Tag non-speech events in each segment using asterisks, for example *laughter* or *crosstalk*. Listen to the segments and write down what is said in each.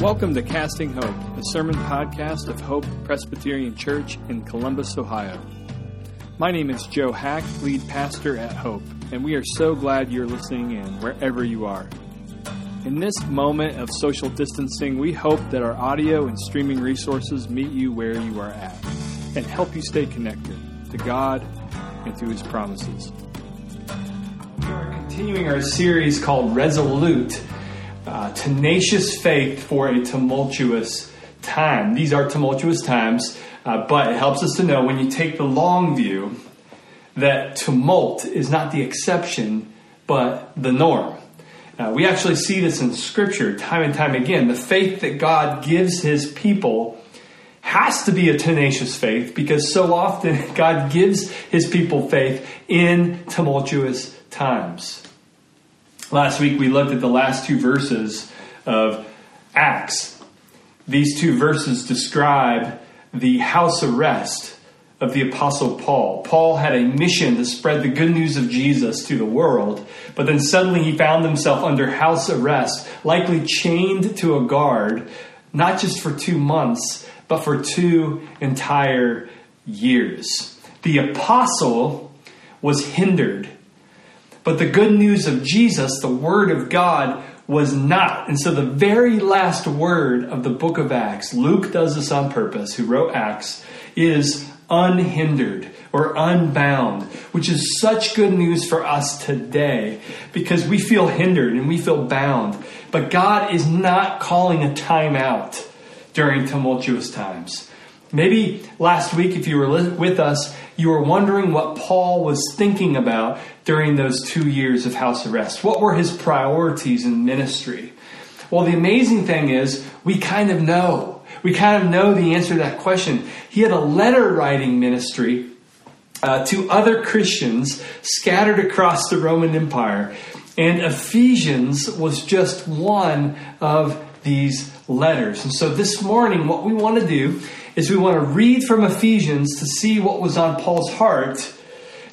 Welcome to Casting Hope, a sermon podcast of Hope Presbyterian Church in Columbus, Ohio. My name is Joe Hack, lead pastor at Hope, and we are so glad you're listening in wherever you are. In this moment of social distancing, we hope that our audio and streaming resources meet you where you are at and help you stay connected to God and to His promises. We are continuing our series called Resolute uh, tenacious faith for a tumultuous time. These are tumultuous times, uh, but it helps us to know when you take the long view that tumult is not the exception, but the norm. Uh, we actually see this in Scripture time and time again. The faith that God gives His people has to be a tenacious faith because so often *laughs* God gives His people faith in tumultuous times. Last week we looked at the last two verses of Acts. These two verses describe the house arrest of the Apostle Paul. Paul had a mission to spread the good news of Jesus to the world, but then suddenly he found himself under house arrest, likely chained to a guard, not just for two months, but for two entire years. The apostle was hindered but the good news of Jesus, the Word of God, was not. And so the very last word of the book of Acts, Luke does this on purpose, who wrote Acts, is unhindered or unbound, which is such good news for us today because we feel hindered and we feel bound. But God is not calling a timeout during tumultuous times. Maybe last week, if you were with us, you were wondering what Paul was thinking about during those two years of house arrest. What were his priorities in ministry? Well, the amazing thing is, we kind of know. We kind of know the answer to that question. He had a letter writing ministry uh, to other Christians scattered across the Roman Empire. And Ephesians was just one of these letters. And so this morning, what we want to do is we want to read from Ephesians to see what was on Paul's heart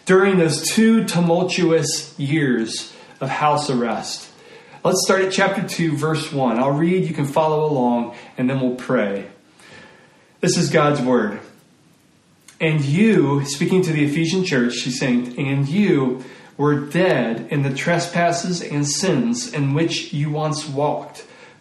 during those two tumultuous years of house arrest. Let's start at chapter 2, verse 1. I'll read, you can follow along, and then we'll pray. This is God's word. And you, speaking to the Ephesian church, she's saying, and you were dead in the trespasses and sins in which you once walked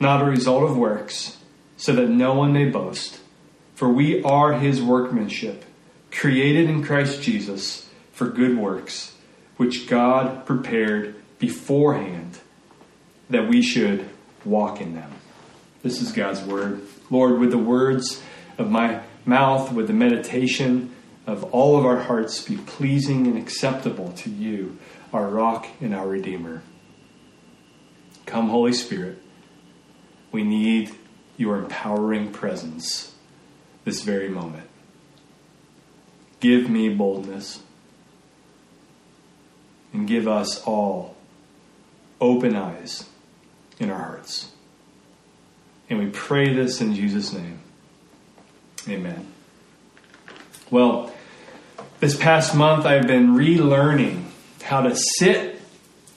not a result of works, so that no one may boast. For we are his workmanship, created in Christ Jesus for good works, which God prepared beforehand that we should walk in them. This is God's word. Lord, with the words of my mouth, with the meditation of all of our hearts, be pleasing and acceptable to you, our rock and our Redeemer. Come, Holy Spirit we need your empowering presence this very moment. Give me boldness and give us all open eyes in our hearts. And we pray this in Jesus' name. Amen. Well, this past month I've been relearning how to sit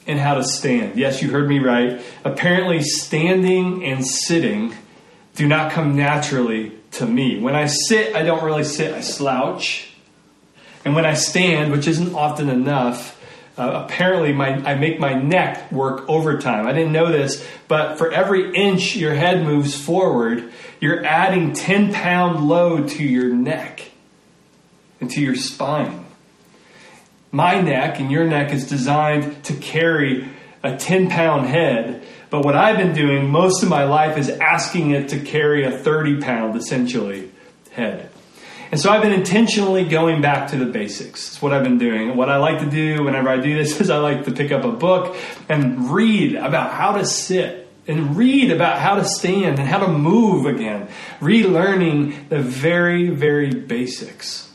and how to stand. Yes, you heard me right. Apparently, standing and sitting do not come naturally to me. When I sit, I don't really sit, I slouch. And when I stand, which isn't often enough, uh, apparently my, I make my neck work overtime. I didn't know this, but for every inch your head moves forward, you're adding 10 pound load to your neck. and to your spine. My neck and your neck is designed to carry a 10 pound head, but what I've been doing most of my life is asking it to carry a 30 pound, essentially, head. And so I've been intentionally going back to the basics. It's what I've been doing. And what I like to do whenever I do this *laughs* is I like to pick up a book and read about how to sit and read about how to stand and how to move again, relearning the very, very basics.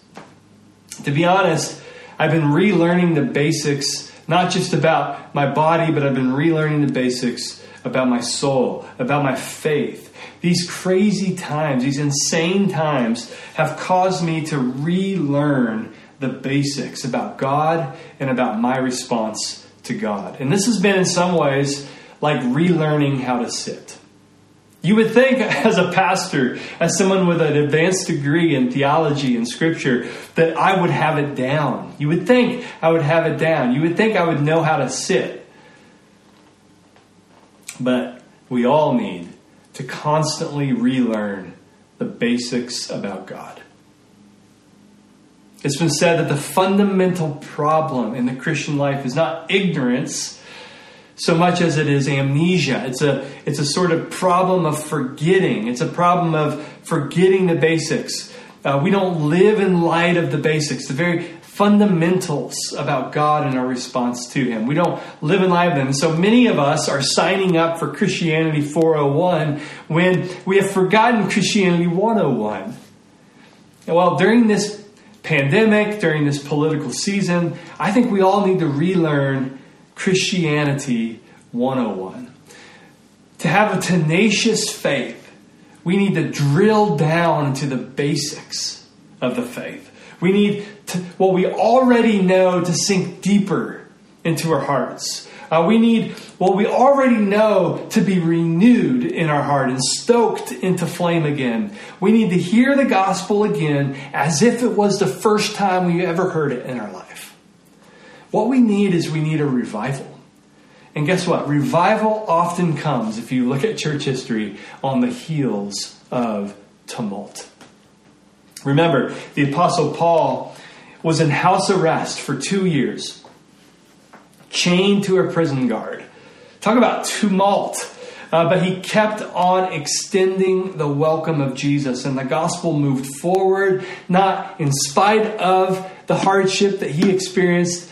To be honest, I've been relearning the basics, not just about my body, but I've been relearning the basics about my soul, about my faith. These crazy times, these insane times, have caused me to relearn the basics about God and about my response to God. And this has been, in some ways, like relearning how to sit. You would think, as a pastor, as someone with an advanced degree in theology and scripture, that I would have it down. You would think I would have it down. You would think I would know how to sit. But we all need to constantly relearn the basics about God. It's been said that the fundamental problem in the Christian life is not ignorance so much as it is amnesia. It's a, it's a sort of problem of forgetting. It's a problem of forgetting the basics. Uh, we don't live in light of the basics, the very fundamentals about God and our response to Him. We don't live in light of them. So many of us are signing up for Christianity 401 when we have forgotten Christianity 101. Well, during this pandemic, during this political season, I think we all need to relearn Christianity 101. To have a tenacious faith, we need to drill down to the basics of the faith. We need to, what we already know to sink deeper into our hearts. Uh, we need what we already know to be renewed in our heart and stoked into flame again. We need to hear the gospel again as if it was the first time we ever heard it in our life. What we need is we need a revival. And guess what? Revival often comes, if you look at church history, on the heels of tumult. Remember, the Apostle Paul was in house arrest for two years, chained to a prison guard. Talk about tumult. Uh, but he kept on extending the welcome of Jesus, and the gospel moved forward, not in spite of the hardship that he experienced,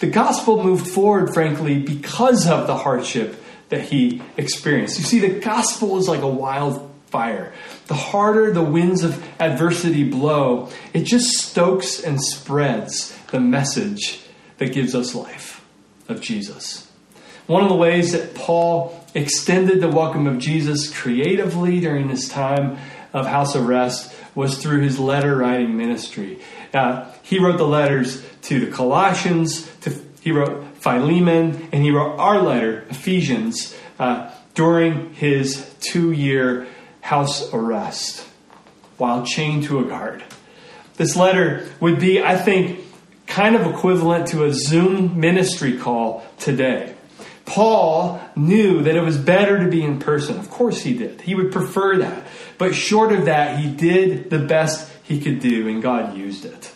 the gospel moved forward, frankly, because of the hardship that he experienced. You see, the gospel is like a wildfire. The harder the winds of adversity blow, it just stokes and spreads the message that gives us life of Jesus. One of the ways that Paul extended the welcome of Jesus creatively during this time of house arrest was through his letter writing ministry. Uh, he wrote the letters to the Colossians, to, he wrote Philemon, and he wrote our letter, Ephesians, uh, during his two year house arrest while chained to a guard. This letter would be, I think, kind of equivalent to a Zoom ministry call today. Paul knew that it was better to be in person. Of course he did. He would prefer that. But short of that, he did the best he could do, and God used it.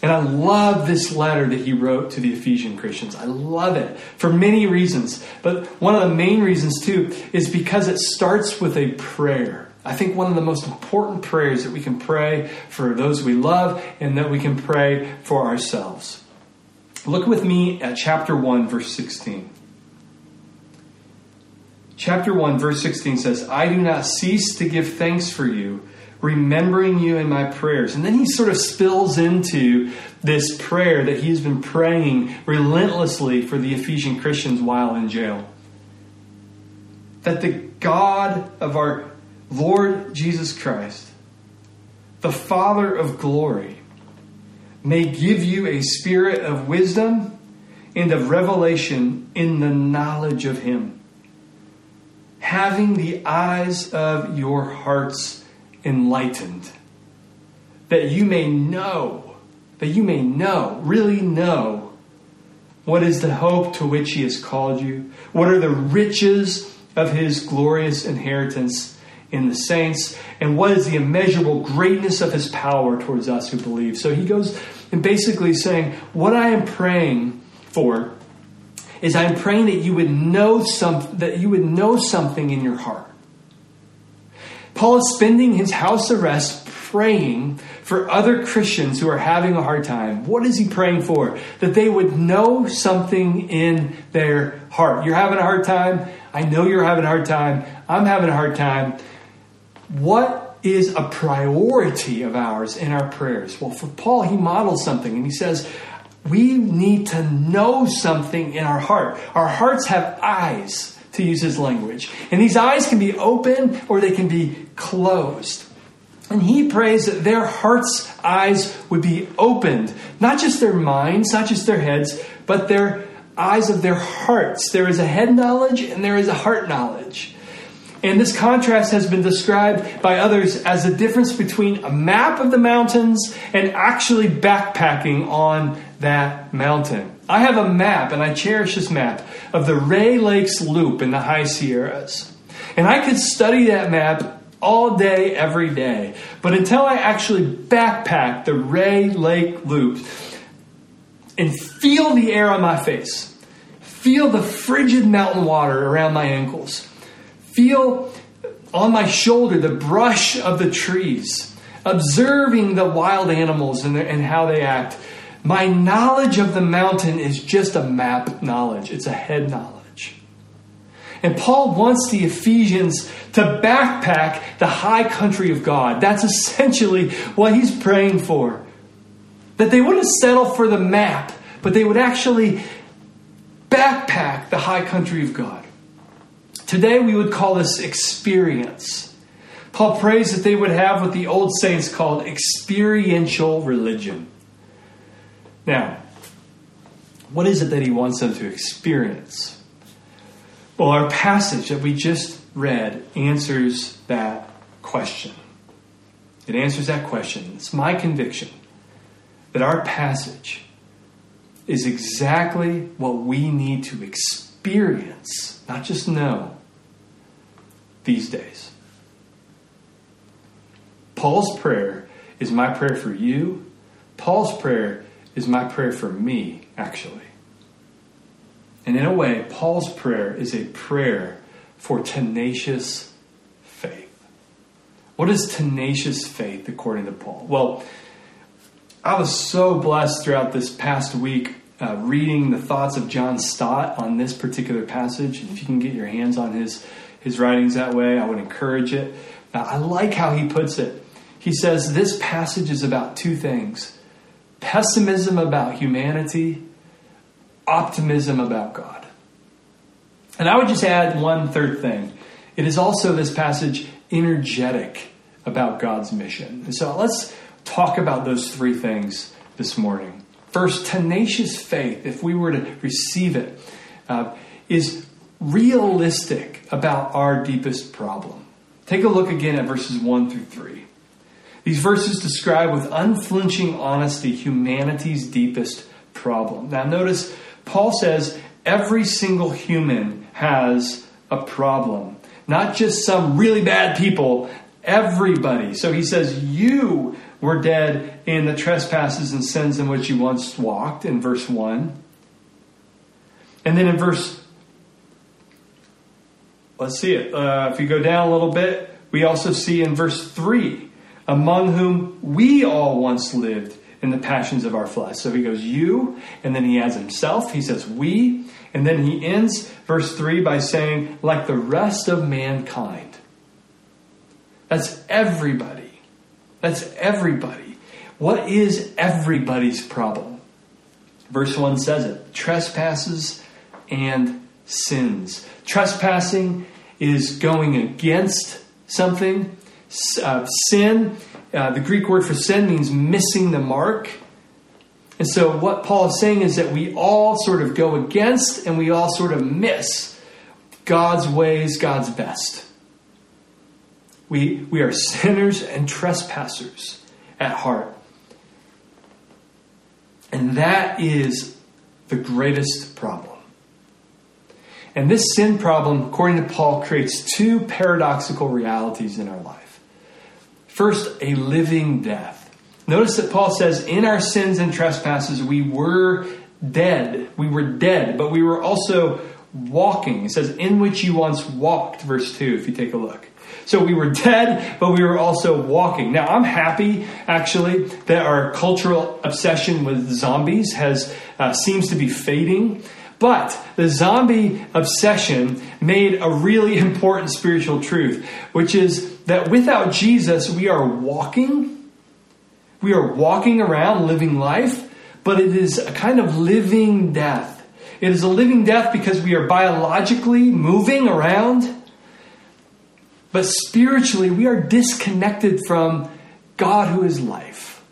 And I love this letter that he wrote to the Ephesian Christians. I love it for many reasons. But one of the main reasons, too, is because it starts with a prayer. I think one of the most important prayers that we can pray for those we love and that we can pray for ourselves. Look with me at chapter 1, verse 16. Chapter 1, verse 16 says, I do not cease to give thanks for you remembering you in my prayers. And then he sort of spills into this prayer that he's been praying relentlessly for the Ephesian Christians while in jail. That the God of our Lord Jesus Christ, the Father of glory, may give you a spirit of wisdom and of revelation in the knowledge of Him, having the eyes of your hearts enlightened, that you may know, that you may know, really know, what is the hope to which He has called you? What are the riches of His glorious inheritance in the saints and what is the immeasurable greatness of his power towards us who believe. So he goes and basically saying, What I am praying for is I'm praying that you would know some, that you would know something in your heart. Paul is spending his house arrest praying for other Christians who are having a hard time. What is he praying for? That they would know something in their heart. You're having a hard time. I know you're having a hard time. I'm having a hard time. What is a priority of ours in our prayers? Well, for Paul, he models something and he says, we need to know something in our heart. Our hearts have eyes, to use his language. And these eyes can be open or they can be closed. And he prays that their hearts' eyes would be opened, not just their minds, not just their heads, but their eyes of their hearts. There is a head knowledge and there is a heart knowledge. And this contrast has been described by others as the difference between a map of the mountains and actually backpacking on that mountain. I have a map, and I cherish this map, of the Rae Lakes Loop in the High Sierras. And I could study that map all day, every day. But until I actually backpack the Rae Lake Loop and feel the air on my face, feel the frigid mountain water around my ankles, feel on my shoulder the brush of the trees, observing the wild animals and, and how they act. My knowledge of the mountain is just a map knowledge, it's a head knowledge. And Paul wants the Ephesians to backpack the high country of God. That's essentially what he's praying for. That they wouldn't settle for the map, but they would actually backpack the high country of God. Today we would call this experience. Paul prays that they would have what the old saints called experiential religion. Now, what is it that he wants them to experience? Well, our passage that we just read answers that question. It answers that question. It's my conviction that our passage is exactly what we need to experience, not just know, these days. Paul's prayer is my prayer for you. Paul's prayer is my prayer for me, actually. And in a way, Paul's prayer is a prayer for tenacious faith. What is tenacious faith according to Paul? Well, I was so blessed throughout this past week uh, reading the thoughts of John Stott on this particular passage. If you can get your hands on his his writings that way. I would encourage it. I like how he puts it. He says this passage is about two things pessimism about humanity, optimism about God. And I would just add one third thing. It is also this passage energetic about God's mission. So let's talk about those three things this morning. First, tenacious faith, if we were to receive it, uh, is realistic about our deepest problem. Take a look again at verses 1 through 3. These verses describe with unflinching honesty humanity's deepest problem. Now, notice Paul says every single human has a problem, not just some really bad people, everybody. So he says, You were dead in the trespasses and sins in which you once walked, in verse 1. And then in verse Let's see it. Uh, if you go down a little bit, we also see in verse 3 among whom we all once lived in the passions of our flesh. So he goes, you, and then he adds himself. He says, we, and then he ends verse 3 by saying, like the rest of mankind. That's everybody. That's everybody. What is everybody's problem? Verse 1 says it trespasses and sins. Trespassing is going against something. Uh, sin, uh, the Greek word for sin means missing the mark. And so, what Paul is saying is that we all sort of go against and we all sort of miss God's ways, God's best. We, we are sinners and trespassers at heart. And that is the greatest problem. And this sin problem, according to Paul, creates two paradoxical realities in our life. First, a living death. Notice that Paul says, In our sins and trespasses, we were dead. We were dead, but we were also walking. It says, In which you once walked, verse 2, if you take a look. So we were *laughs* dead, but we were also walking. Now, I'm happy, actually, that our cultural obsession with zombies has uh, seems to be fading. But the zombie obsession made a really *laughs* important spiritual truth, which is that without Jesus, we are walking. We are walking around living life, but it is a kind of living death. It is a living death because we are biologically moving around but spiritually, we are disconnected from God who is life.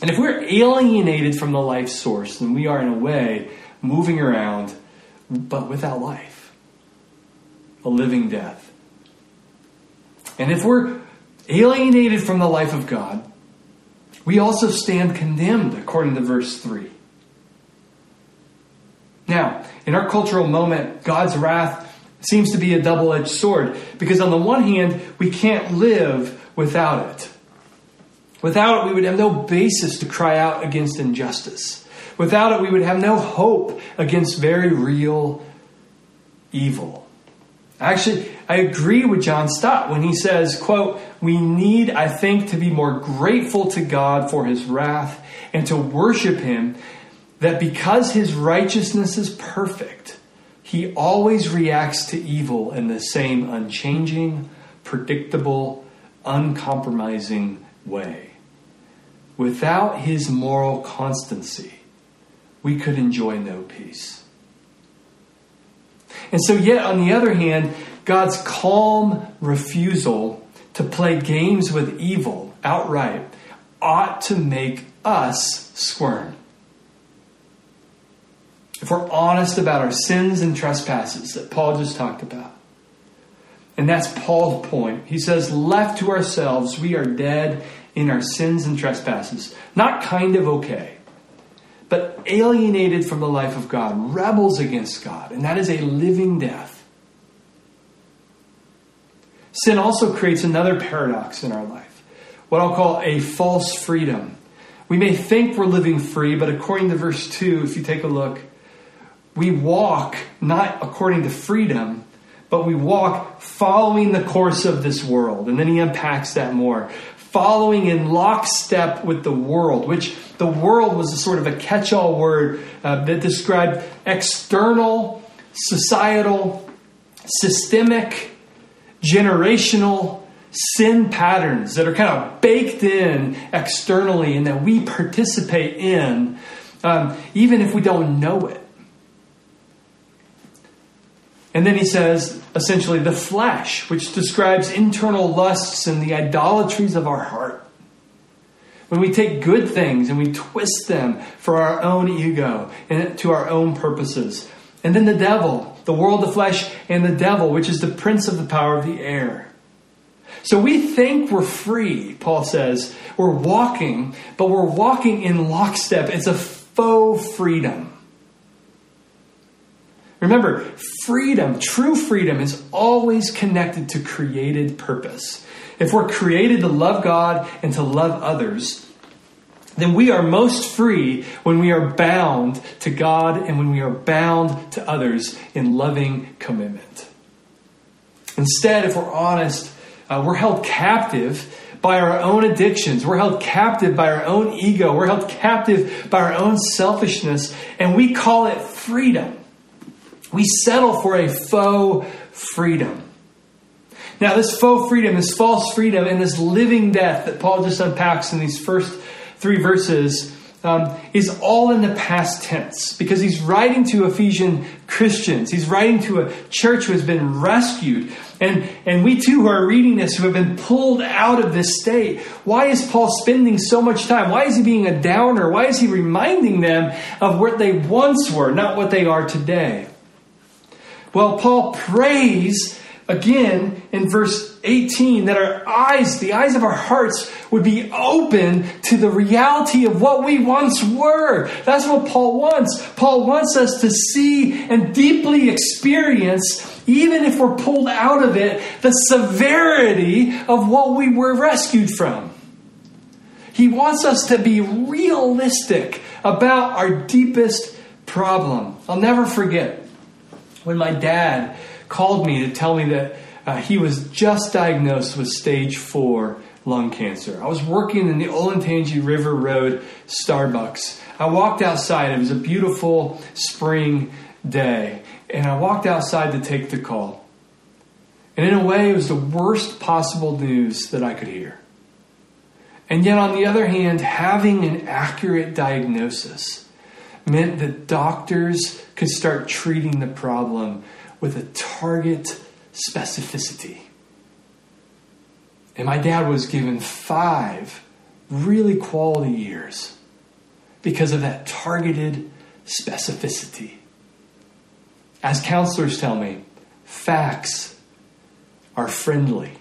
And if we're alienated from the life source, then we are, in a way, moving around, but without life. A living death. And if we're alienated from the life of God, we also stand condemned, according to verse 3. Now, in our cultural moment, God's wrath seems to be a double edged sword because, on the one hand, we can't live without it. Without it, we would have no basis to cry out against injustice. Without it, we would have no hope against very real evil. Actually, I agree with John Stott when he says, quote, we need, I think, to be more grateful to God for his wrath and to worship him that because his righteousness is perfect, he always reacts to evil in the same unchanging, predictable, uncompromising way. Without his moral constancy, we could enjoy no peace. And so, yet, on the other hand, God's calm refusal to play games with evil outright ought to make us squirm if we're honest about our sins and trespasses that Paul just talked about. And that's Paul's point. He says, left to ourselves, we are dead in our sins and trespasses. Not kind of okay, but alienated from the life of God, rebels against God. And that is a living death. Sin also creates another paradox in our life, what I'll call a false freedom. We may think we're living free, but according to verse 2, if you take a look, we walk not according to freedom, but we walk following the course of this world. And then he unpacks that more. Following in lockstep with the world, which the world was a sort of a catch all word uh, that described external, societal, systemic, generational sin patterns that are kind of baked in externally and that we participate in, um, even if we don't know it. And then he says, essentially, the flesh, which describes internal lusts and the idolatries of our heart. When we take good things and we twist them for our own ego and to our own purposes. And then the devil, the world, the flesh, and the devil, which is the prince of the power of the air. So we think we're free, Paul says. We're walking, but we're walking in lockstep. It's a faux freedom. Remember, freedom, true freedom, is always connected to created purpose. If we're created to love God and to love others, then we are most free when we are bound to God and when we are bound to others in loving commitment. Instead, if we're honest, uh, we're held captive by our own addictions. We're held captive by our own ego. We're held captive by our own selfishness, and we call it freedom. We settle for a faux freedom. Now, this faux freedom, this false freedom, and this living death that Paul just unpacks in these first three verses um, is all in the past tense because he's writing to Ephesian Christians. He's writing to a church who has been rescued. And, and we too who are reading this, who have been pulled out of this state. Why is Paul spending so much time? Why is he being a downer? Why is he reminding them of what they once were, not what they are today? Well, Paul prays again in verse 18 that our eyes, the eyes of our hearts, would be open to the reality of what we once were. That's what Paul wants. Paul wants us to see and deeply experience, even if we're pulled out of it, the severity of what we were rescued from. He wants us to be realistic about our deepest problem. I'll never forget when my dad called me to tell me that uh, he was just diagnosed with stage four lung cancer. I was working in the Olentangy River Road Starbucks. I walked outside. It was a beautiful spring day. And I walked outside to take the call. And in a way, it was the worst possible news that I could hear. And yet, on the other hand, having an accurate diagnosis meant that doctors could start treating the problem with a target specificity. And my dad was given five really quality years because of that targeted specificity. As counselors tell me, facts are friendly,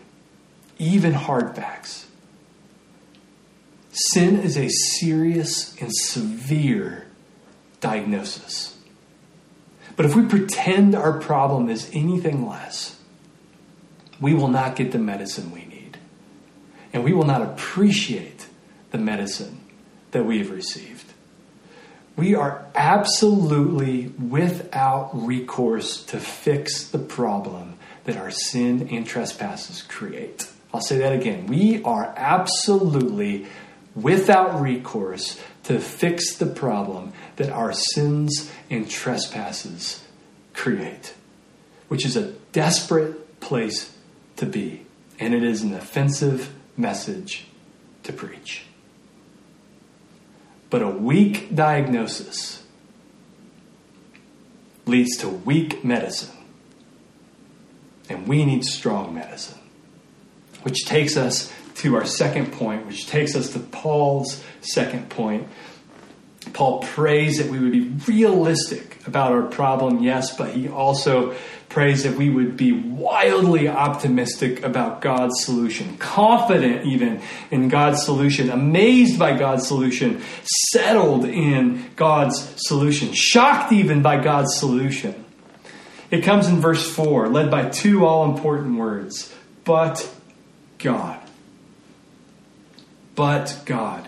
even hard facts. Sin is a serious and severe diagnosis. But if we pretend our problem is anything less, we will not get the medicine we need. And we will not appreciate the medicine that we have received. We are absolutely without recourse to fix the problem that our sin and trespasses create. I'll say that again. We are absolutely without recourse to fix the problem that our sins and trespasses create, which is a desperate place to be. And it is an offensive message to preach. But a weak diagnosis leads to weak medicine. And we need strong medicine. Which takes us to our second point, which takes us to Paul's second point. Paul prays that we would be realistic about our problem, yes, but he also prays that we would be wildly optimistic about God's solution, confident even in God's solution, amazed by God's solution, settled in God's solution, shocked even by God's solution. It comes in verse 4, led by two all important words, but God but God.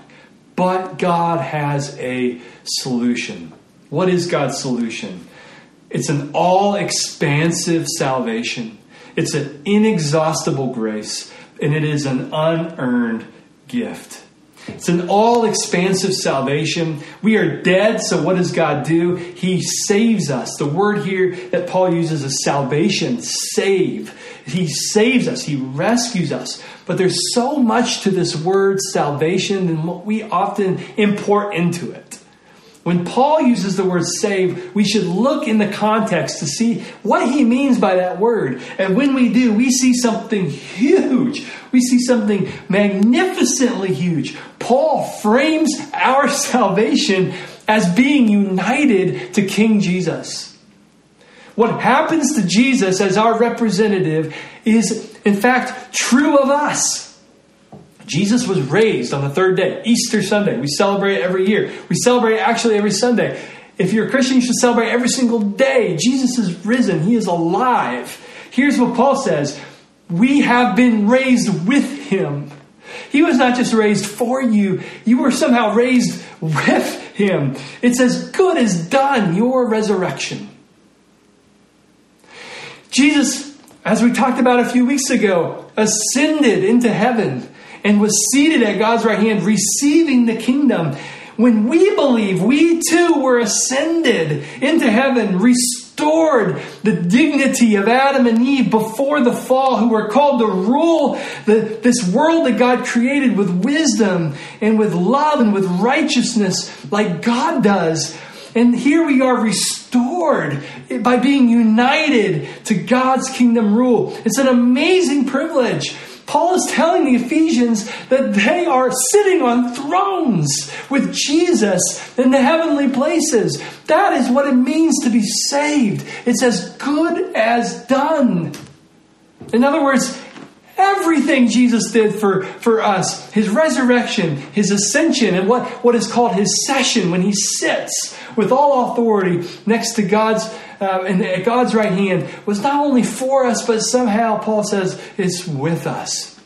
But God has a solution. What is God's solution? It's an all expansive salvation, it's an inexhaustible grace, and it is an unearned gift. It's an all expansive salvation. We are dead, so what does God do? He saves us. The word here that Paul uses is salvation, save. He saves us, He rescues us. But there's so much to this word salvation and what we often import into it. When Paul uses the word save, we should look in the context to see what he means by that word. And when we do, we see something huge. We see something magnificently huge. Paul frames our *laughs* salvation as being united to King Jesus. What happens to Jesus as our representative is, in fact, true of us. Jesus was raised on the third day, Easter Sunday. We celebrate every year. We celebrate actually every Sunday. If you're a Christian, you should celebrate every single day. Jesus is risen, He is alive. Here's what Paul says We have been raised with Him. He was not just raised for you, you were somehow raised with Him. It's as good as done, your resurrection. Jesus, as we talked about a few weeks ago, ascended into heaven and was seated at God's right hand, receiving the kingdom. When we believe, we too were ascended into heaven, restored the dignity of Adam and Eve before the fall, who were called to rule the, this world that God created with wisdom and with love and with righteousness, like God does. And here we are restored by being united to God's kingdom rule. It's an amazing privilege. Paul is telling the Ephesians that they are sitting on thrones with Jesus in the heavenly places. That is what it means to be saved. It's as good as done. In other words, everything Jesus did for, for us, his resurrection, his ascension, and what, what is called his session when he sits with all authority next to God's uh, and at God's right hand was not only for us, but somehow Paul says it's with us.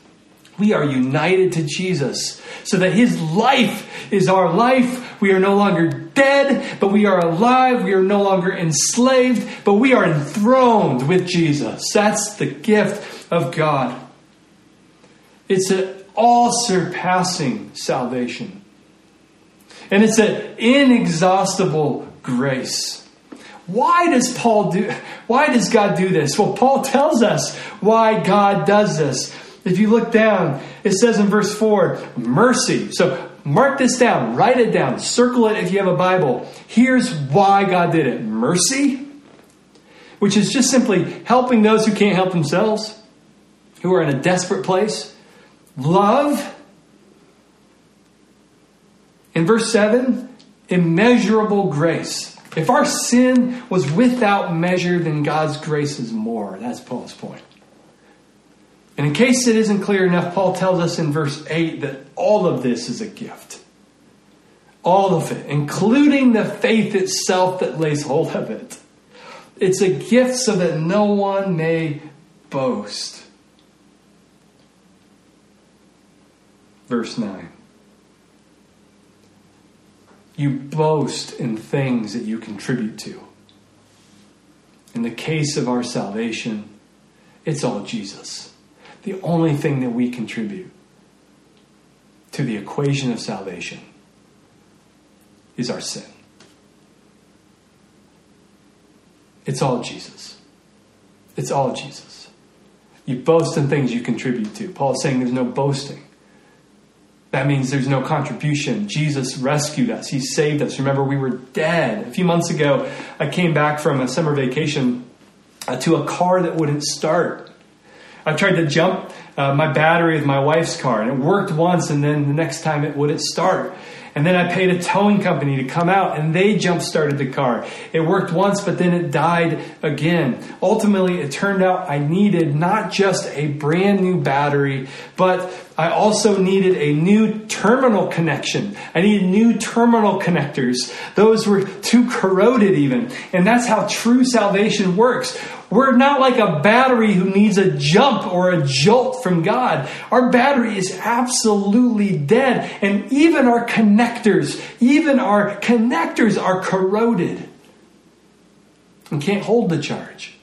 We are united to Jesus so that his life is our life. We are no longer dead, but we are alive. We are no longer enslaved, but we are enthroned with Jesus. That's the gift of God. It's an all surpassing salvation. And it's an inexhaustible grace. Why does Paul do why does God do this? Well, Paul tells us why God does this. If you look down, it says in verse 4, mercy. So mark this down, write it down, circle it if you have a Bible. Here's why God did it. Mercy, which is just simply helping those who can't help themselves, who are in a desperate place. Love. In verse 7, immeasurable grace. If our sin was without measure, then God's grace is more. That's Paul's point. And in case it isn't clear enough, Paul tells us in verse 8 that all of this is a gift. All of it, including the faith itself that lays hold of it. It's a gift so that no one may boast. Verse 9. You boast in things that you contribute to. In the case of our salvation, it's all Jesus. The only thing that we contribute to the equation of salvation is our sin. It's all Jesus. It's all Jesus. You boast in things you contribute to. Paul's saying there's no boasting. That means there's no contribution. Jesus rescued us. He saved us. Remember, we were dead. A few months ago, I came back from a summer vacation uh, to a car that wouldn't start. I tried to jump uh, my battery with my wife's car, and it worked once, and then the next time it wouldn't start. And then I paid a towing company to come out and they jump started the car. It worked once, but then it died again. Ultimately, it turned out I needed not just a brand new battery, but I also needed a new terminal connection. I needed new terminal connectors. Those were too corroded even. And that's how true salvation works. We're not like a battery who needs a jump or a jolt from God. Our battery is absolutely dead. And even our connectors, even our connectors are corroded and can't hold the charge.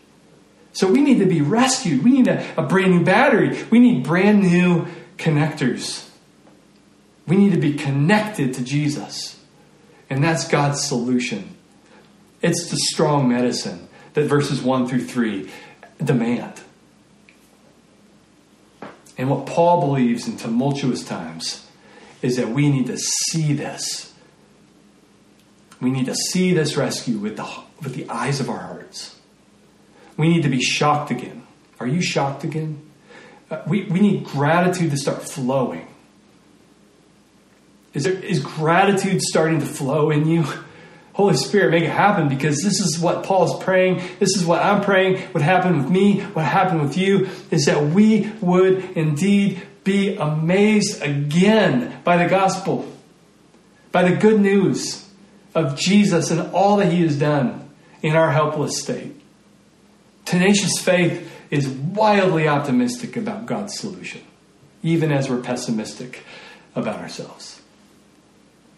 So we need to be rescued. We need a, a brand new battery. We need brand new connectors. We need to be connected to Jesus. And that's God's solution. It's the strong medicine that verses 1 through 3 demand. And what Paul believes in tumultuous times is that we need to see this. We need to see this rescue with the, with the eyes of our hearts. We need to be shocked again. Are you shocked again? Uh, we, we need gratitude to start flowing. Is, there, is gratitude starting to flow in you? *laughs* Holy Spirit, make it happen because this is what Paul's praying. This is what I'm praying would happen with me, what happened with you, is that we would indeed be amazed again by the gospel, by the good news of Jesus and all that he has done in our helpless state. Tenacious faith is wildly optimistic about God's solution, even as we're pessimistic about ourselves.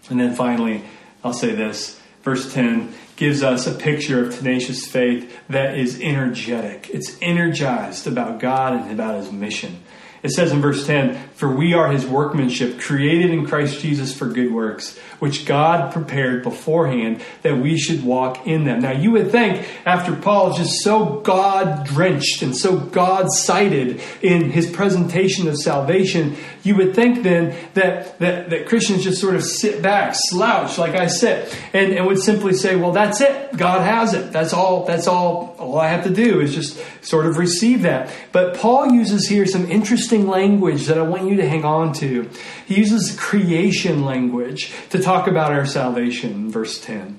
And then finally, I'll say this verse 10 gives us a picture of tenacious faith that is energetic. It's energized about God and about his mission. It says in verse 10, For we are his workmanship, created in Christ Jesus for good works, which God prepared beforehand that we should walk in them. Now, you would think, after Paul is just so God drenched and so God cited in his presentation of salvation, you would think then that, that, that Christians just sort of sit back, slouch, like I said, and, and would simply say, Well, that's it. God has it. That's all, that's all, all I have to do is just sort of receive that. But Paul uses here some interesting language that I want you to hang on to. He uses creation language to talk about our salvation, verse 10.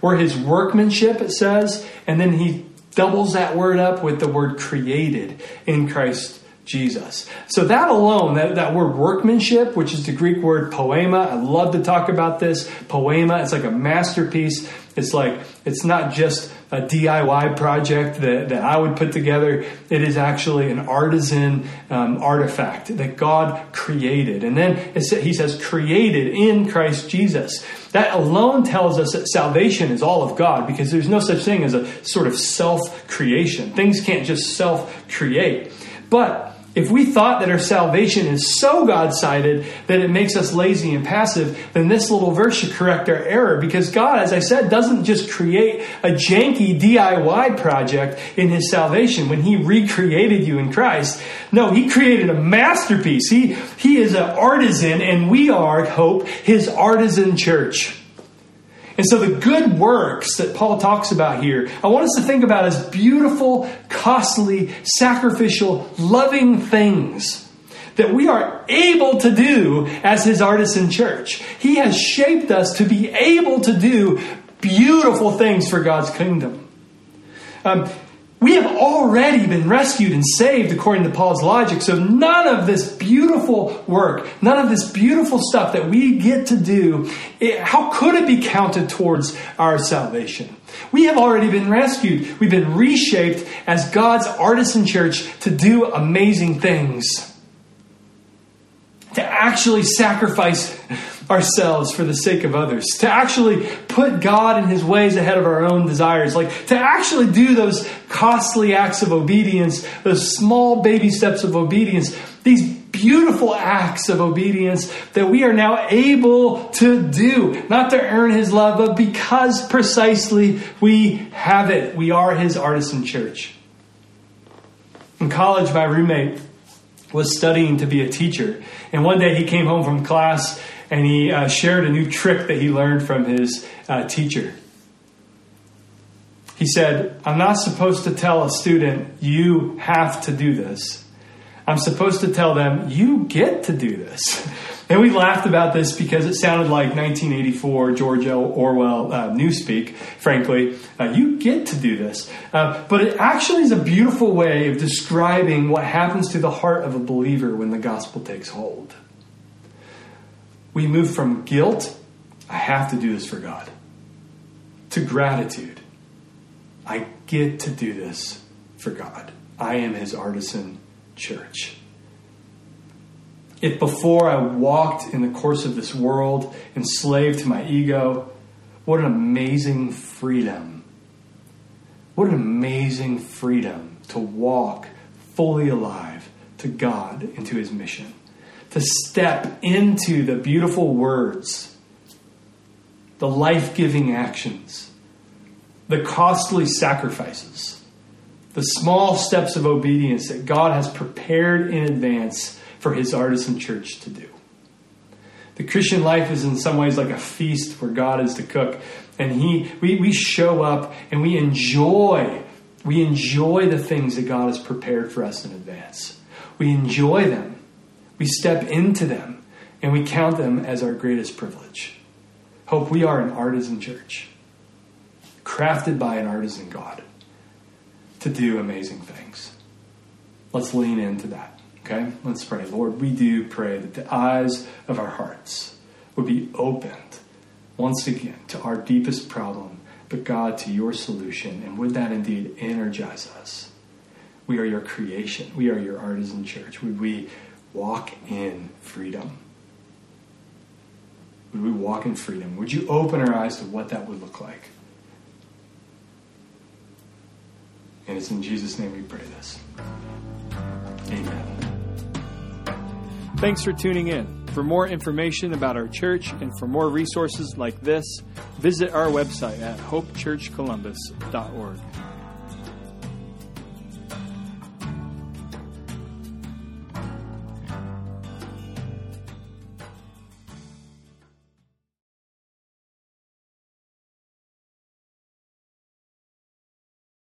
Where his workmanship, it says, and then he doubles that word up with the word created in Christ Jesus. So that alone, that, that word workmanship, which is the Greek word poema, I love to talk about this. Poema, it's like a masterpiece. It's like, it's not just a DIY project that, that I would put together. It is actually an artisan um, artifact that God created. And then he says, created in Christ Jesus. That alone tells us that salvation is all of God because there's no such thing as a sort of self creation. Things can't just self create. But if we thought that our salvation is so God sided that it makes us lazy and passive, then this little verse should correct our error because God, as I said, doesn't just create a janky DIY project in His salvation when He recreated you in Christ. No, He created a masterpiece. He, he is an artisan, and we are, hope, His artisan church. And so the good works that Paul talks about here, I want us to think about as beautiful, costly, sacrificial, loving things that we are able to do as his artisan church. He has shaped us to be able to do beautiful things for God's kingdom. Um, we have already been rescued and saved according to Paul's logic. So none of this beautiful work, none of this beautiful stuff that we get to do, it, how could it be counted towards our salvation? We have already been rescued. We've been reshaped as God's artisan church to do amazing things. To actually sacrifice ourselves for the sake of others, to actually put God and His ways ahead of our own desires, like to actually do those costly acts of obedience, those small baby steps of obedience, these beautiful acts of obedience that we are now able to do, not to earn His love, but because precisely we have it. We are His artisan church. In college, my roommate was studying to be a teacher. And one day he came home from class and he uh, shared a new trick that he learned from his uh, teacher. He said, I'm not supposed to tell a student, you have to do this. I'm supposed to tell them, you get to do this. *laughs* And we laughed about this because it sounded like 1984 George L. Orwell uh, newspeak, frankly. Uh, you get to do this. Uh, but it actually is a beautiful way of describing what happens to the heart of a believer when the gospel takes hold we move from guilt, I have to do this for God, to gratitude. I get to do this for God. I am his artisan church. If before I walked in the course of this world enslaved to my ego, what an amazing freedom. What an amazing freedom to walk fully alive to God and to his mission to step into the beautiful words, the life giving actions, the costly sacrifices, the small steps of obedience that God has prepared in advance for His artisan church to do. The Christian life is in some ways like a feast where God is the cook, and He we, we show up and we enjoy we enjoy the things that God has prepared for us in advance. We enjoy them we step into them and we count them as our greatest privilege. Hope we are an artisan church, crafted by an artisan God to do amazing things. Let's lean into that. Okay? Let's pray. Lord, we do pray that the eyes of our hearts would be opened once again to our deepest problem, but God, to your solution. And would that indeed energize us? We are your creation. We are your artisan church. Would we walk in freedom? Would we walk in freedom? Would you open our eyes to what that would look like? And it's in Jesus' name we pray this. Amen. Thanks for tuning in. For more information about our church and for more resources like this, visit our website at hopechurchcolumbus.org.